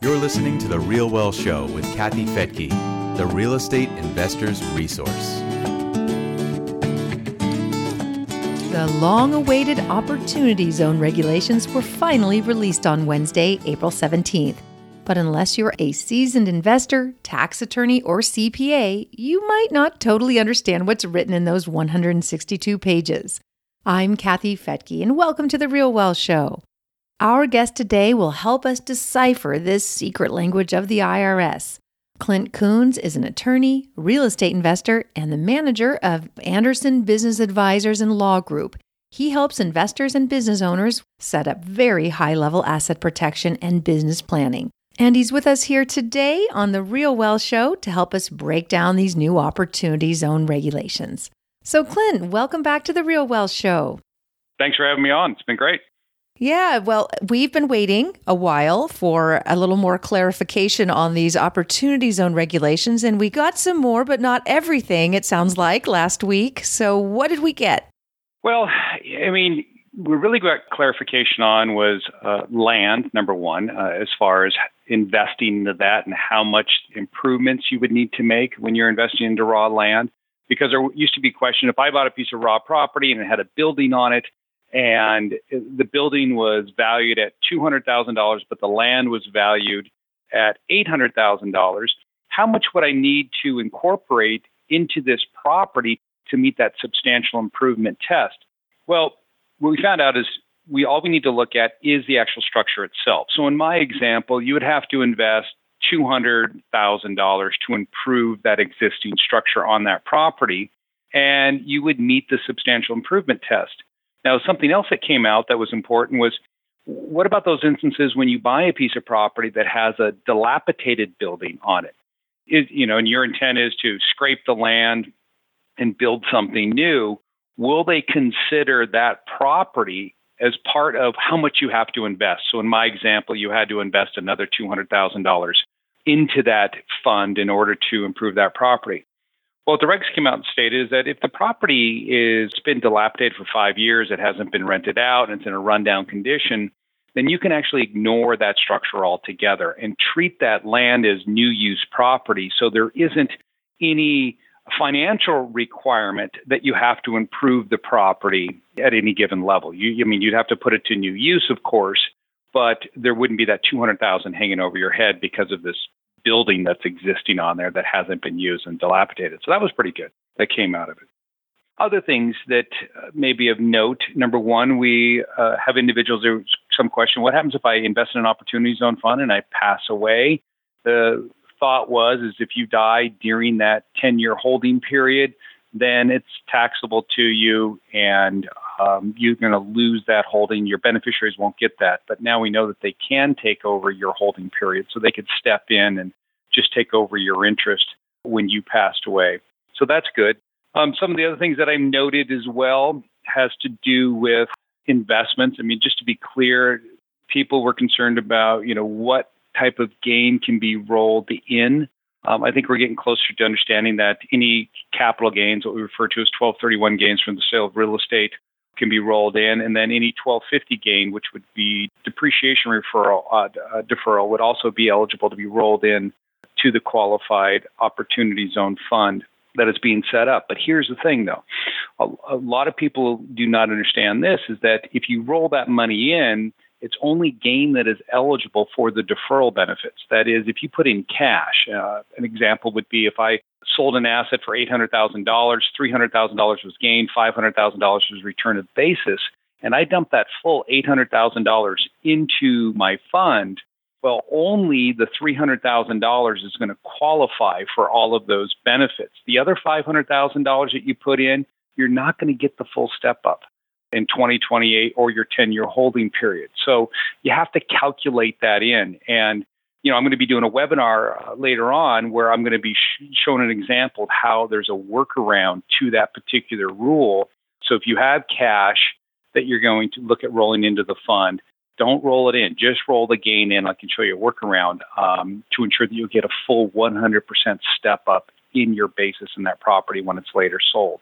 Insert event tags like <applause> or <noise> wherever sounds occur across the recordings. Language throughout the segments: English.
You're listening to The Real Wealth Show with Kathy Fettke, the real estate investor's resource. The long awaited Opportunity Zone regulations were finally released on Wednesday, April 17th. But unless you're a seasoned investor, tax attorney, or CPA, you might not totally understand what's written in those 162 pages. I'm Kathy Fettke, and welcome to The Real Wealth Show. Our guest today will help us decipher this secret language of the IRS. Clint Coons is an attorney, real estate investor, and the manager of Anderson Business Advisors and Law Group. He helps investors and business owners set up very high level asset protection and business planning. And he's with us here today on the Real Wealth Show to help us break down these new Opportunity Zone regulations. So, Clint, welcome back to the Real Wealth Show. Thanks for having me on. It's been great. Yeah, well, we've been waiting a while for a little more clarification on these opportunity zone regulations, and we got some more, but not everything, it sounds like, last week. So, what did we get? Well, I mean, we really got clarification on was uh, land, number one, uh, as far as investing into that and how much improvements you would need to make when you're investing into raw land. Because there used to be question if I bought a piece of raw property and it had a building on it, and the building was valued at $200,000, but the land was valued at $800,000. How much would I need to incorporate into this property to meet that substantial improvement test? Well, what we found out is we all we need to look at is the actual structure itself. So in my example, you would have to invest $200,000 to improve that existing structure on that property and you would meet the substantial improvement test. Now, something else that came out that was important was what about those instances when you buy a piece of property that has a dilapidated building on it? you know, and your intent is to scrape the land and build something new. Will they consider that property as part of how much you have to invest? So, in my example, you had to invest another $200,000 into that fund in order to improve that property. Well, the regs came out and stated is that if the property is been dilapidated for five years, it hasn't been rented out, and it's in a rundown condition, then you can actually ignore that structure altogether and treat that land as new use property. So there isn't any financial requirement that you have to improve the property at any given level. You, I mean, you'd have to put it to new use, of course, but there wouldn't be that 200,000 hanging over your head because of this building that's existing on there that hasn't been used and dilapidated. So that was pretty good that came out of it. Other things that uh, may be of note number one, we uh, have individuals, there's some question what happens if I invest in an opportunity zone fund and I pass away? The thought was is if you die during that 10 year holding period, then it's taxable to you and um, you're going to lose that holding. Your beneficiaries won't get that. But now we know that they can take over your holding period. So they could step in and just take over your interest when you passed away. So that's good. Um, some of the other things that I noted as well has to do with investments. I mean, just to be clear, people were concerned about, you know, what type of gain can be rolled in. Um, I think we're getting closer to understanding that any capital gains, what we refer to as 1231 gains from the sale of real estate, can be rolled in, and then any 1250 gain, which would be depreciation referral uh, uh, deferral, would also be eligible to be rolled in to the qualified opportunity zone fund that is being set up. But here's the thing, though: a, a lot of people do not understand this: is that if you roll that money in, it's only gain that is eligible for the deferral benefits. That is, if you put in cash, uh, an example would be if I sold an asset for $800,000, $300,000 was gained, $500,000 was return of basis, and I dumped that full $800,000 into my fund, well, only the $300,000 is going to qualify for all of those benefits. The other $500,000 that you put in, you're not going to get the full step up in 2028 or your 10 year holding period. So you have to calculate that in. And you know, I'm going to be doing a webinar uh, later on where I'm going to be sh- showing an example of how there's a workaround to that particular rule. So if you have cash that you're going to look at rolling into the fund, don't roll it in. Just roll the gain in. I can show you a workaround um, to ensure that you get a full 100% step up in your basis in that property when it's later sold.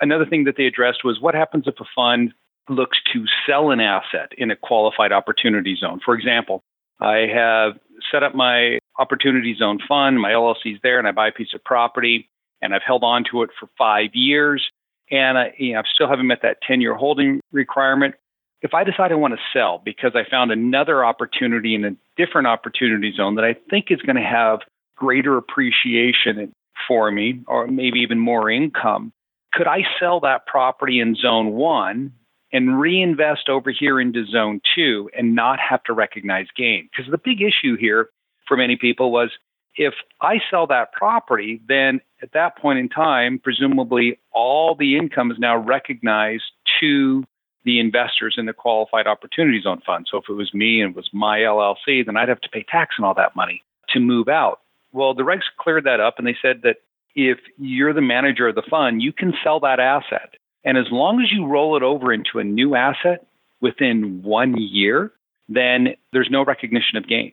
Another thing that they addressed was what happens if a fund looks to sell an asset in a qualified opportunity zone. For example, I have set up my opportunity zone fund, my LLC's there, and I buy a piece of property, and I've held on to it for five years, and I, you know, I still haven't met that 10 year holding requirement. If I decide I want to sell because I found another opportunity in a different opportunity zone that I think is going to have greater appreciation for me, or maybe even more income, could I sell that property in zone one and reinvest over here into zone two and not have to recognize gain? Because the big issue here for many people was if I sell that property, then at that point in time, presumably all the income is now recognized to the investors in the qualified opportunity zone fund. So if it was me and it was my LLC, then I'd have to pay tax on all that money to move out. Well, the regs cleared that up and they said that if you're the manager of the fund, you can sell that asset. And as long as you roll it over into a new asset within one year, then there's no recognition of gain.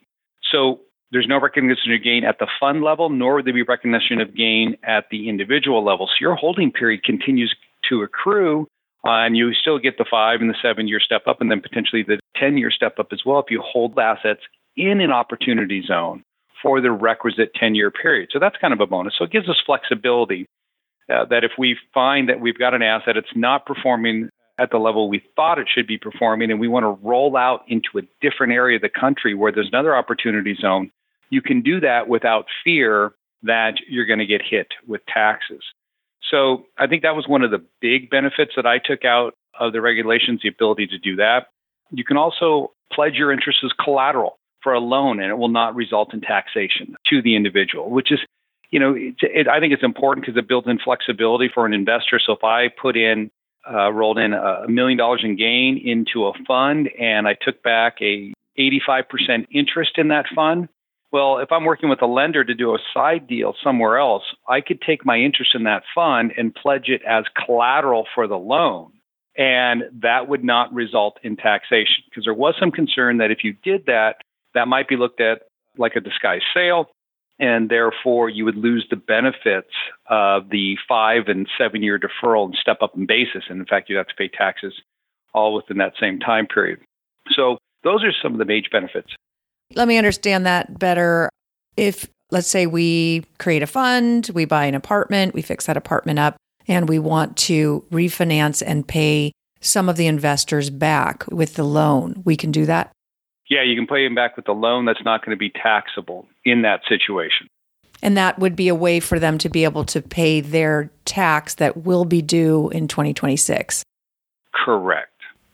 So there's no recognition of gain at the fund level, nor would there be recognition of gain at the individual level. So your holding period continues to accrue, uh, and you still get the five and the seven year step up, and then potentially the 10 year step up as well if you hold assets in an opportunity zone for the requisite 10 year period. So that's kind of a bonus. So it gives us flexibility uh, that if we find that we've got an asset, it's not performing at the level we thought it should be performing, and we want to roll out into a different area of the country where there's another opportunity zone, you can do that without fear that you're going to get hit with taxes. So I think that was one of the big benefits that I took out of the regulations, the ability to do that. You can also pledge your interest as collateral for a loan and it will not result in taxation to the individual, which is, you know, it, it, I think it's important because it builds in flexibility for an investor. So if I put in, uh, rolled in a million dollars in gain into a fund and I took back a 85% interest in that fund, well, if I'm working with a lender to do a side deal somewhere else, I could take my interest in that fund and pledge it as collateral for the loan. And that would not result in taxation because there was some concern that if you did that, that might be looked at like a disguised sale. And therefore, you would lose the benefits of the five and seven year deferral and step up in basis. And in fact, you'd have to pay taxes all within that same time period. So, those are some of the major benefits. Let me understand that better. If, let's say, we create a fund, we buy an apartment, we fix that apartment up, and we want to refinance and pay some of the investors back with the loan, we can do that? Yeah, you can pay them back with the loan that's not going to be taxable in that situation. And that would be a way for them to be able to pay their tax that will be due in 2026. Correct.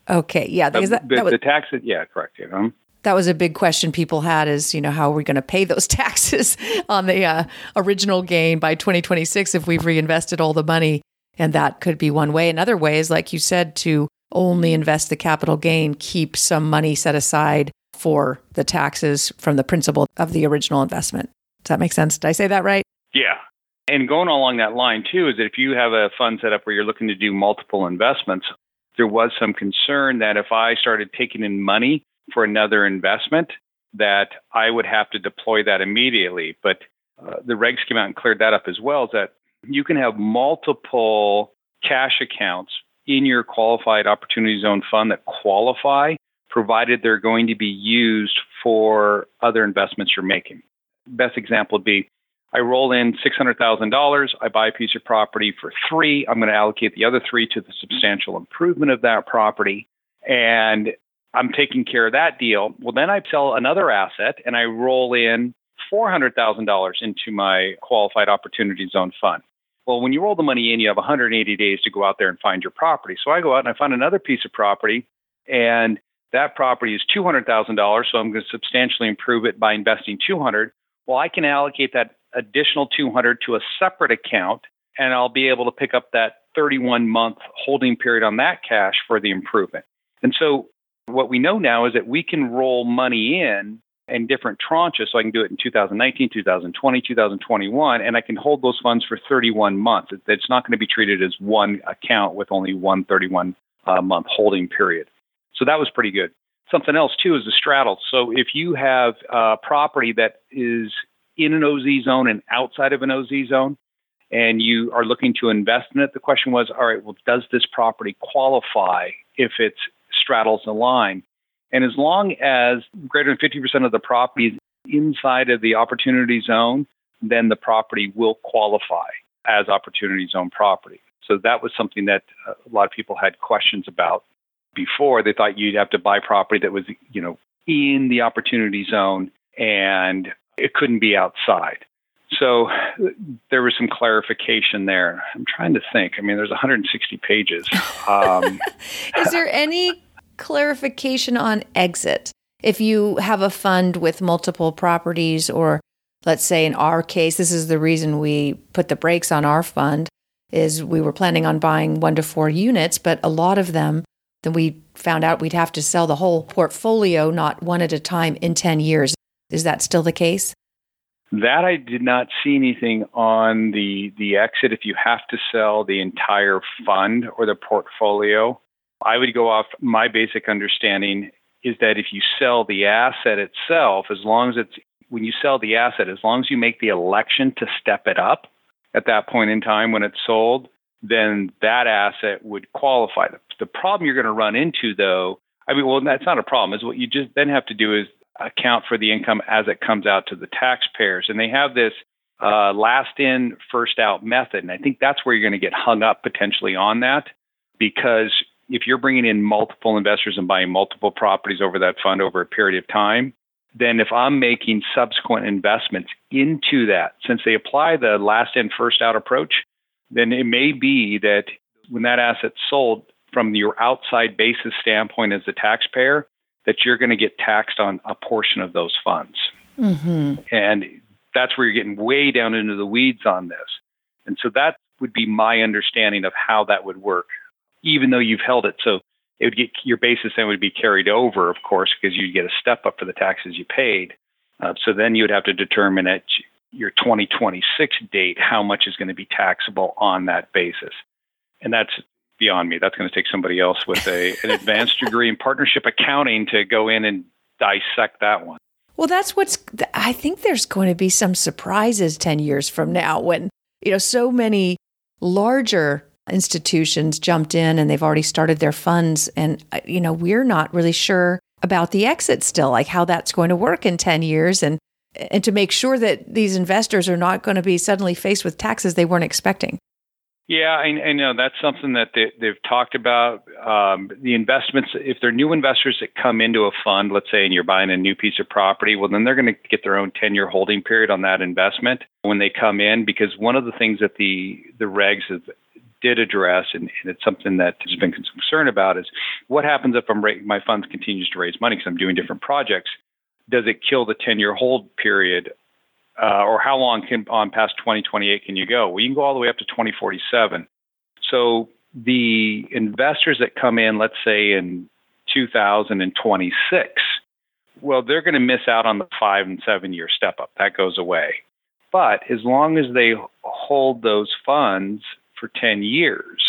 Okay. Yeah. Because that, that was, the tax, yeah, correct. You know? that was a big question people had is you know how are we going to pay those <laughs> taxes on the uh, original gain by 2026 if we've reinvested all the money and that could be one way another way is like you said to only invest the capital gain keep some money set aside for the taxes from the principal of the original investment does that make sense did i say that right yeah and going along that line too is that if you have a fund set up where you're looking to do multiple investments there was some concern that if i started taking in money for another investment, that I would have to deploy that immediately. But uh, the regs came out and cleared that up as well. Is that you can have multiple cash accounts in your qualified opportunity zone fund that qualify, provided they're going to be used for other investments you're making. Best example would be I roll in $600,000, I buy a piece of property for three, I'm going to allocate the other three to the substantial improvement of that property. And I'm taking care of that deal. Well, then I sell another asset and I roll in $400,000 into my qualified opportunity zone fund. Well, when you roll the money in, you have 180 days to go out there and find your property. So I go out and I find another piece of property, and that property is $200,000. So I'm going to substantially improve it by investing 200. Well, I can allocate that additional 200 to a separate account, and I'll be able to pick up that 31 month holding period on that cash for the improvement. And so what we know now is that we can roll money in in different tranches. So I can do it in 2019, 2020, 2021, and I can hold those funds for 31 months. It's not going to be treated as one account with only one 31 uh, month holding period. So that was pretty good. Something else too is the straddle. So if you have a property that is in an OZ zone and outside of an OZ zone, and you are looking to invest in it, the question was, all right, well, does this property qualify if it straddles the line. And as long as greater than 50% of the property is inside of the opportunity zone, then the property will qualify as opportunity zone property. So that was something that uh, a lot of people had questions about before. They thought you'd have to buy property that was, you know, in the opportunity zone and it couldn't be outside. So there was some clarification there. I'm trying to think. I mean, there's 160 pages. <laughs> Um, Is there any clarification on exit? If you have a fund with multiple properties, or let's say in our case, this is the reason we put the brakes on our fund, is we were planning on buying one to four units, but a lot of them, then we found out we'd have to sell the whole portfolio, not one at a time, in 10 years. Is that still the case? That I did not see anything on the the exit. If you have to sell the entire fund or the portfolio, I would go off my basic understanding is that if you sell the asset itself, as long as it's when you sell the asset, as long as you make the election to step it up at that point in time when it's sold, then that asset would qualify. The problem you're going to run into, though, I mean, well, that's not a problem. Is what you just then have to do is account for the income as it comes out to the taxpayers. And they have this uh, last in, first out method. And I think that's where you're going to get hung up potentially on that because if you're bringing in multiple investors and buying multiple properties over that fund over a period of time, then if I'm making subsequent investments into that, since they apply the last in, first out approach, then it may be that when that asset's sold from your outside basis standpoint as a taxpayer, that you're going to get taxed on a portion of those funds. Mm-hmm. And that's where you're getting way down into the weeds on this. And so that would be my understanding of how that would work, even though you've held it. So it would get your basis then would be carried over, of course, because you'd get a step up for the taxes you paid. Uh, so then you would have to determine at your 2026 date how much is going to be taxable on that basis. And that's beyond me. That's going to take somebody else with a, an advanced degree in partnership accounting to go in and dissect that one. Well, that's what's, I think there's going to be some surprises 10 years from now when, you know, so many larger institutions jumped in and they've already started their funds. And, uh, you know, we're not really sure about the exit still, like how that's going to work in 10 years. And, and to make sure that these investors are not going to be suddenly faced with taxes they weren't expecting. Yeah, I, I know that's something that they, have talked about. Um, the investments, if they're new investors that come into a fund, let's say, and you're buying a new piece of property, well, then they're going to get their own 10 year holding period on that investment when they come in. Because one of the things that the, the regs have, did address, and, and it's something that has been concerned about, is what happens if ra- my funds continues to raise money because I'm doing different projects? Does it kill the 10 year hold period uh, or how long can on past 2028 can you go? Well, you can go all the way up to 2047. So the investors that come in, let's say in 2026, well, they're going to miss out on the five and seven year step up. That goes away. But as long as they hold those funds for 10 years,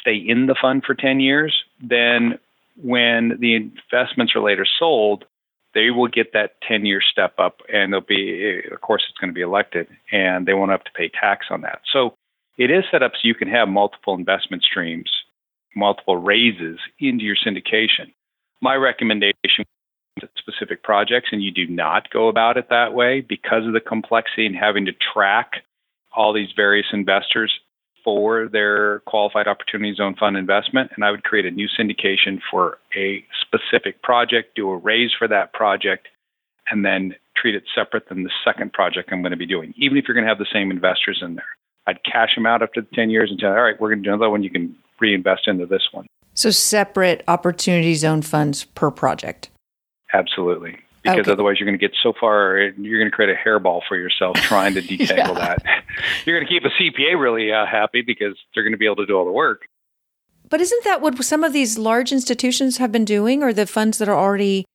stay in the fund for 10 years, then when the investments are later sold, they will get that 10 year step up and they'll be, of course, it's going to be elected and they won't have to pay tax on that. So it is set up so you can have multiple investment streams, multiple raises into your syndication. My recommendation specific projects and you do not go about it that way because of the complexity and having to track all these various investors for their qualified opportunity zone fund investment, and I would create a new syndication for a specific project, do a raise for that project, and then treat it separate than the second project I'm going to be doing, even if you're going to have the same investors in there. I'd cash them out after the 10 years and tell, all right, we're going to do another one. You can reinvest into this one. So separate opportunity zone funds per project. Absolutely because okay. otherwise you're going to get so far you're going to create a hairball for yourself trying to <laughs> detangle yeah. that <laughs> you're going to keep a cpa really uh, happy because they're going to be able to do all the work. But isn't that what some of these large institutions have been doing or the funds that are already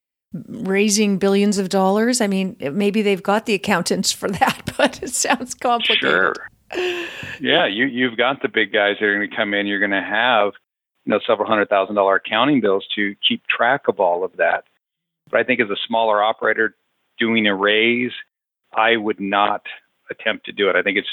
raising billions of dollars? I mean maybe they've got the accountants for that <laughs> but it sounds complicated. Sure. Yeah you, you've got the big guys that are going to come in. You're going to have you know several hundred thousand dollar accounting bills to keep track of all of that but I think as a smaller operator doing a raise, I would not attempt to do it. I think it's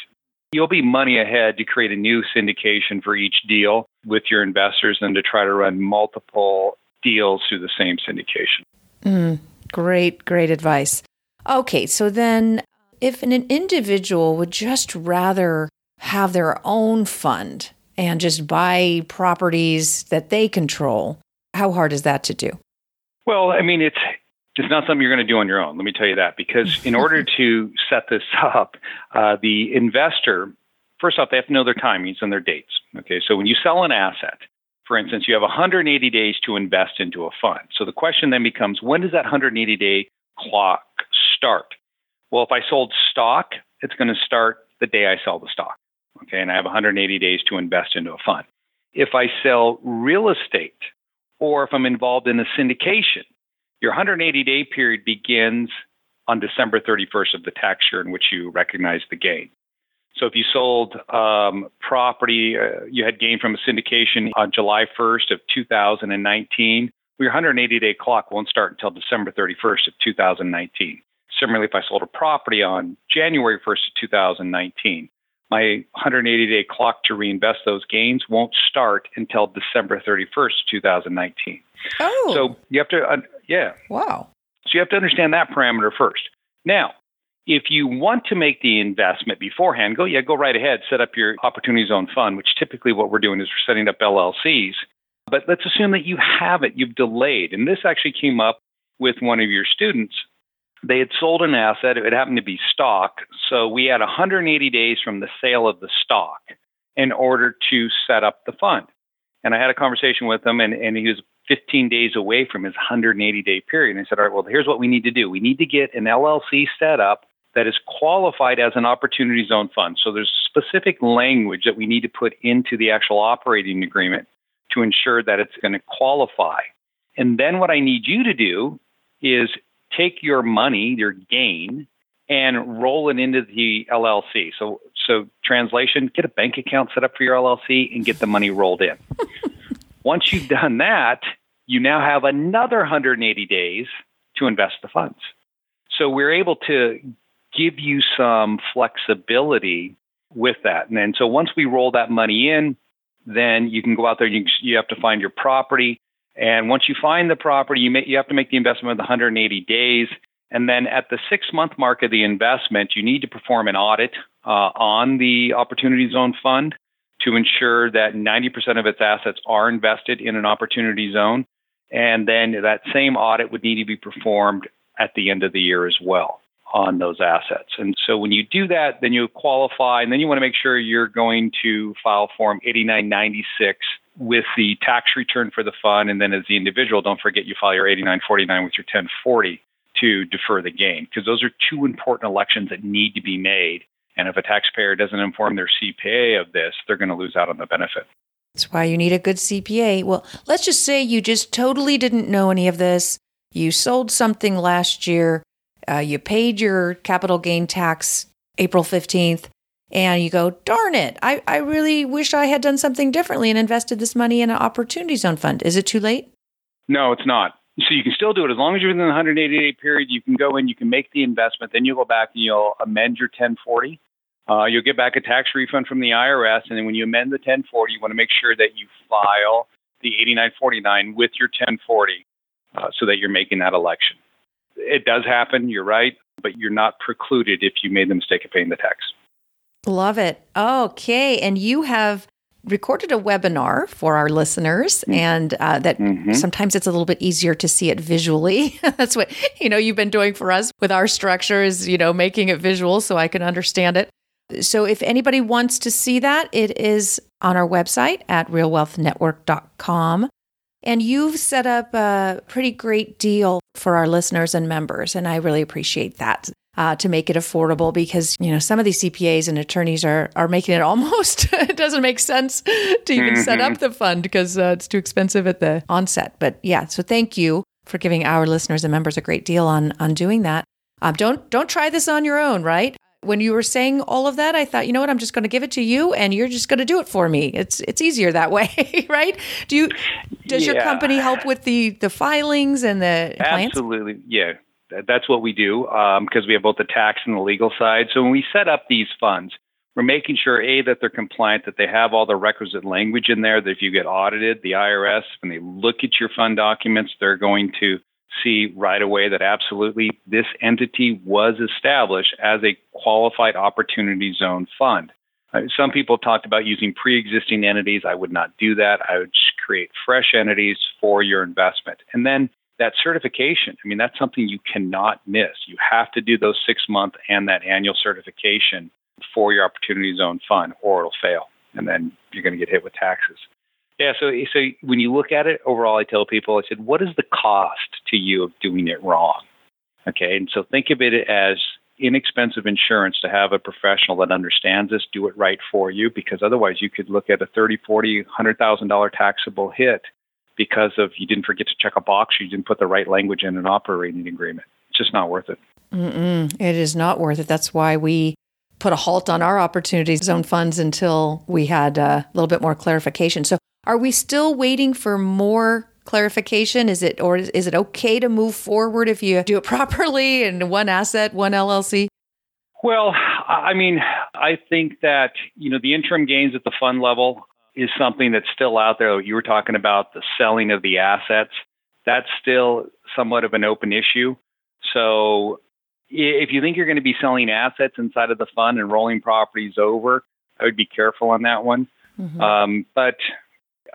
you'll be money ahead to create a new syndication for each deal with your investors than to try to run multiple deals through the same syndication. Mm, great, great advice. Okay, so then if an individual would just rather have their own fund and just buy properties that they control, how hard is that to do? Well, I mean, it's it's not something you're going to do on your own. Let me tell you that because in <laughs> order to set this <laughs> up, uh, the investor first off they have to know their timings and their dates. Okay, so when you sell an asset, for instance, you have 180 days to invest into a fund. So the question then becomes, when does that 180 day clock start? Well, if I sold stock, it's going to start the day I sell the stock. Okay, and I have 180 days to invest into a fund. If I sell real estate, or if I'm involved in a syndication, your 180 day period begins on December 31st of the tax year in which you recognize the gain. So if you sold um, property, uh, you had gain from a syndication on July 1st of 2019. Your 180 day clock won't start until December 31st of 2019. Similarly, if I sold a property on January 1st of 2019, my 180 day clock to reinvest those gains won't start until December 31st, 2019. Oh. So you have to, uh, yeah. Wow. So you have to understand that parameter first. Now, if you want to make the investment beforehand, go yeah, go right ahead, set up your opportunity zone fund, which typically what we're doing is we're setting up LLCs. But let's assume that you have it, you've delayed. And this actually came up with one of your students. They had sold an asset, it happened to be stock. So we had 180 days from the sale of the stock in order to set up the fund. And I had a conversation with him, and, and he was 15 days away from his 180 day period. And I said, All right, well, here's what we need to do. We need to get an LLC set up that is qualified as an opportunity zone fund. So there's specific language that we need to put into the actual operating agreement to ensure that it's going to qualify. And then what I need you to do is take your money, your gain, and roll it into the LLC. So so translation, get a bank account set up for your LLC and get the money rolled in. <laughs> Once you've done that, you now have another 180 days to invest the funds. So we're able to give you some flexibility with that. And then so once we roll that money in, then you can go out there and you, you have to find your property. And once you find the property, you, may, you have to make the investment of 180 days. And then at the six month mark of the investment, you need to perform an audit uh, on the Opportunity Zone Fund to ensure that 90% of its assets are invested in an opportunity zone. And then that same audit would need to be performed at the end of the year as well on those assets. And so when you do that, then you qualify, and then you want to make sure you're going to file Form 8996 with the tax return for the fund. And then as the individual, don't forget you file your 8949 with your 1040 to defer the gain, because those are two important elections that need to be made. And if a taxpayer doesn't inform their CPA of this, they're going to lose out on the benefit. That's why you need a good CPA. Well, let's just say you just totally didn't know any of this. You sold something last year uh, you paid your capital gain tax April 15th, and you go, darn it, I, I really wish I had done something differently and invested this money in an opportunity zone fund. Is it too late? No, it's not. So you can still do it as long as you're within the 180 day period. You can go in, you can make the investment, then you'll go back and you'll amend your 1040. Uh, you'll get back a tax refund from the IRS, and then when you amend the 1040, you want to make sure that you file the 8949 with your 1040 uh, so that you're making that election. It does happen, you're right, but you're not precluded if you made the mistake of paying the tax. Love it. Okay. And you have recorded a webinar for our listeners mm-hmm. and uh, that mm-hmm. sometimes it's a little bit easier to see it visually <laughs> that's what you know you've been doing for us with our structures you know making it visual so i can understand it so if anybody wants to see that it is on our website at realwealthnetwork.com and you've set up a pretty great deal for our listeners and members. And I really appreciate that. Uh, to make it affordable because you know some of these CPAs and attorneys are are making it almost <laughs> it doesn't make sense to even mm-hmm. set up mm-hmm. the fund because uh, it's too expensive at the onset. But yeah, so thank you for giving our listeners and members a great deal on on doing that. Um, don't don't try this on your own, right? when you were saying all of that, I thought, you know what, I'm just going to give it to you, and you're just going to do it for me. It's it's easier that way, <laughs> right? Do you? Does yeah. your company help with the the filings and the absolutely? Yeah, that's what we do because um, we have both the tax and the legal side. So when we set up these funds, we're making sure a that they're compliant, that they have all the requisite language in there. That if you get audited, the IRS when they look at your fund documents, they're going to see right away that absolutely this entity was established as a qualified opportunity zone fund. Uh, some people talked about using pre existing entities. I would not do that. I would create fresh entities for your investment. And then that certification, I mean, that's something you cannot miss. You have to do those six month and that annual certification for your opportunity zone fund, or it'll fail. And then you're going to get hit with taxes. Yeah, so so when you look at it overall, I tell people, I said, what is the cost to you of doing it wrong? Okay, and so think of it as inexpensive insurance to have a professional that understands this do it right for you, because otherwise you could look at a thirty, forty, hundred thousand dollar taxable hit because of you didn't forget to check a box, you didn't put the right language in an operating agreement. It's just not worth it. Mm-mm, it is not worth it. That's why we put a halt on our opportunity zone funds until we had uh, a little bit more clarification. So are we still waiting for more clarification? Is it or is it okay to move forward if you do it <laughs> properly and one asset, one LLC? Well, I mean, I think that you know the interim gains at the fund level is something that's still out there. You were talking about the selling of the assets. That's still somewhat of an open issue. So, if you think you're going to be selling assets inside of the fund and rolling properties over, I would be careful on that one. Mm-hmm. Um, but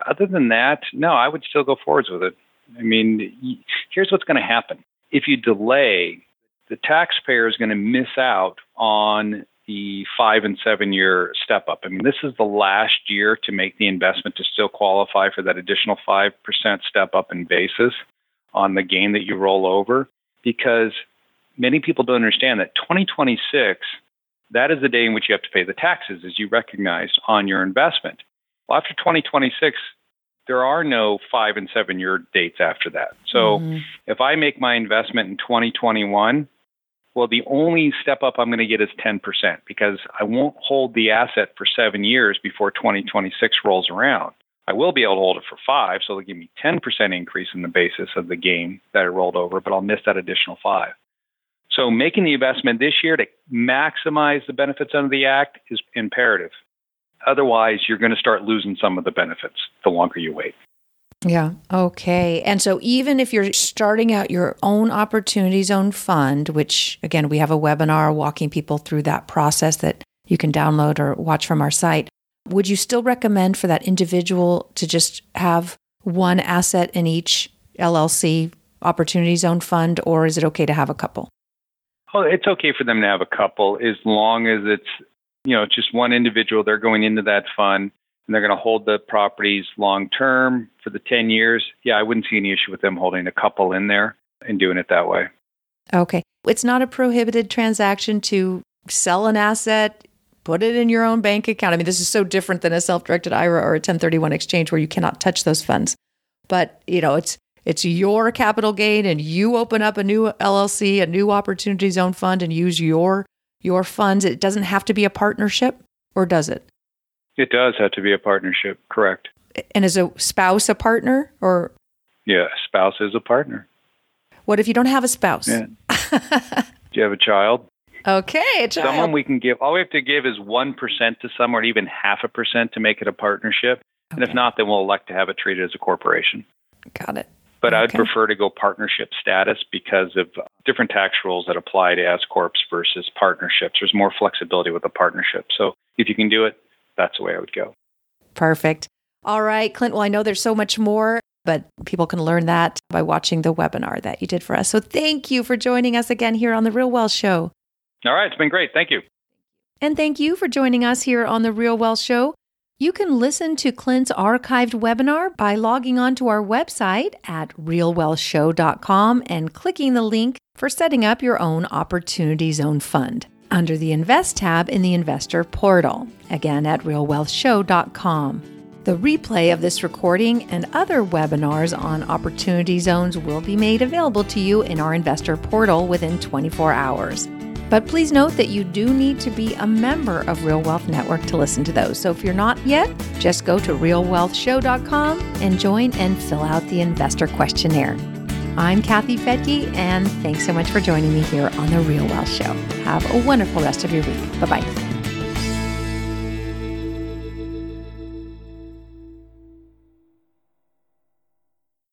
other than that, no, I would still go forwards with it. I mean, here's what's going to happen. If you delay, the taxpayer is going to miss out on the five and seven year step up. I mean, this is the last year to make the investment to still qualify for that additional 5% step up in basis on the gain that you roll over because many people don't understand that 2026, that is the day in which you have to pay the taxes, as you recognized, on your investment. Well, after 2026, there are no five and seven year dates after that. So mm-hmm. if I make my investment in 2021, well, the only step up I'm going to get is 10% because I won't hold the asset for seven years before 2026 rolls around. I will be able to hold it for five, so they'll give me 10% increase in the basis of the gain that I rolled over, but I'll miss that additional five. So making the investment this year to maximize the benefits under the Act is imperative. Otherwise, you're going to start losing some of the benefits the longer you wait. Yeah. Okay. And so even if you're starting out your own opportunity zone fund, which again, we have a webinar walking people through that process that you can download or watch from our site, would you still recommend for that individual to just have one asset in each LLC opportunity zone fund, or is it okay to have a couple? Oh, it's okay for them to have a couple as long as it's you know, just one individual, they're going into that fund and they're going to hold the properties long term for the 10 years. Yeah, I wouldn't see any issue with them holding a couple in there and doing it that way. Okay. It's not a prohibited transaction to sell an asset, put it in your own bank account. I mean, this is so different than a self-directed IRA or a 1031 exchange where you cannot touch those funds. But, you know, it's it's your capital gain and you open up a new LLC, a new opportunity zone fund and use your your funds? It doesn't have to be a partnership, or does it? It does have to be a partnership, correct. And is a spouse a partner or? Yeah, spouse is a partner. What if you don't have a spouse? Yeah. <laughs> Do you have a child? Okay, a child. Someone we can give. All we have to give is 1% to someone, or even half a percent to make it a partnership. Okay. And if not, then we'll elect to have it treated as a corporation. Got it. But okay. I'd prefer to go partnership status because of different tax rules that apply to S corps versus partnerships. There's more flexibility with a partnership. So if you can do it, that's the way I would go. Perfect. All right, Clint. Well, I know there's so much more, but people can learn that by watching the webinar that you did for us. So thank you for joining us again here on The Real Wealth Show. All right, it's been great. Thank you. And thank you for joining us here on The Real Wealth Show. You can listen to Clint's archived webinar by logging on to our website at realwealthshow.com and clicking the link for setting up your own Opportunity Zone fund under the Invest tab in the Investor portal, again at realwealthshow.com. The replay of this recording and other webinars on opportunity zones will be made available to you in our investor portal within 24 hours. But please note that you do need to be a member of Real Wealth Network to listen to those. So if you're not yet, just go to realwealthshow.com and join and fill out the investor questionnaire. I'm Kathy Fettke, and thanks so much for joining me here on The Real Wealth Show. Have a wonderful rest of your week. Bye bye.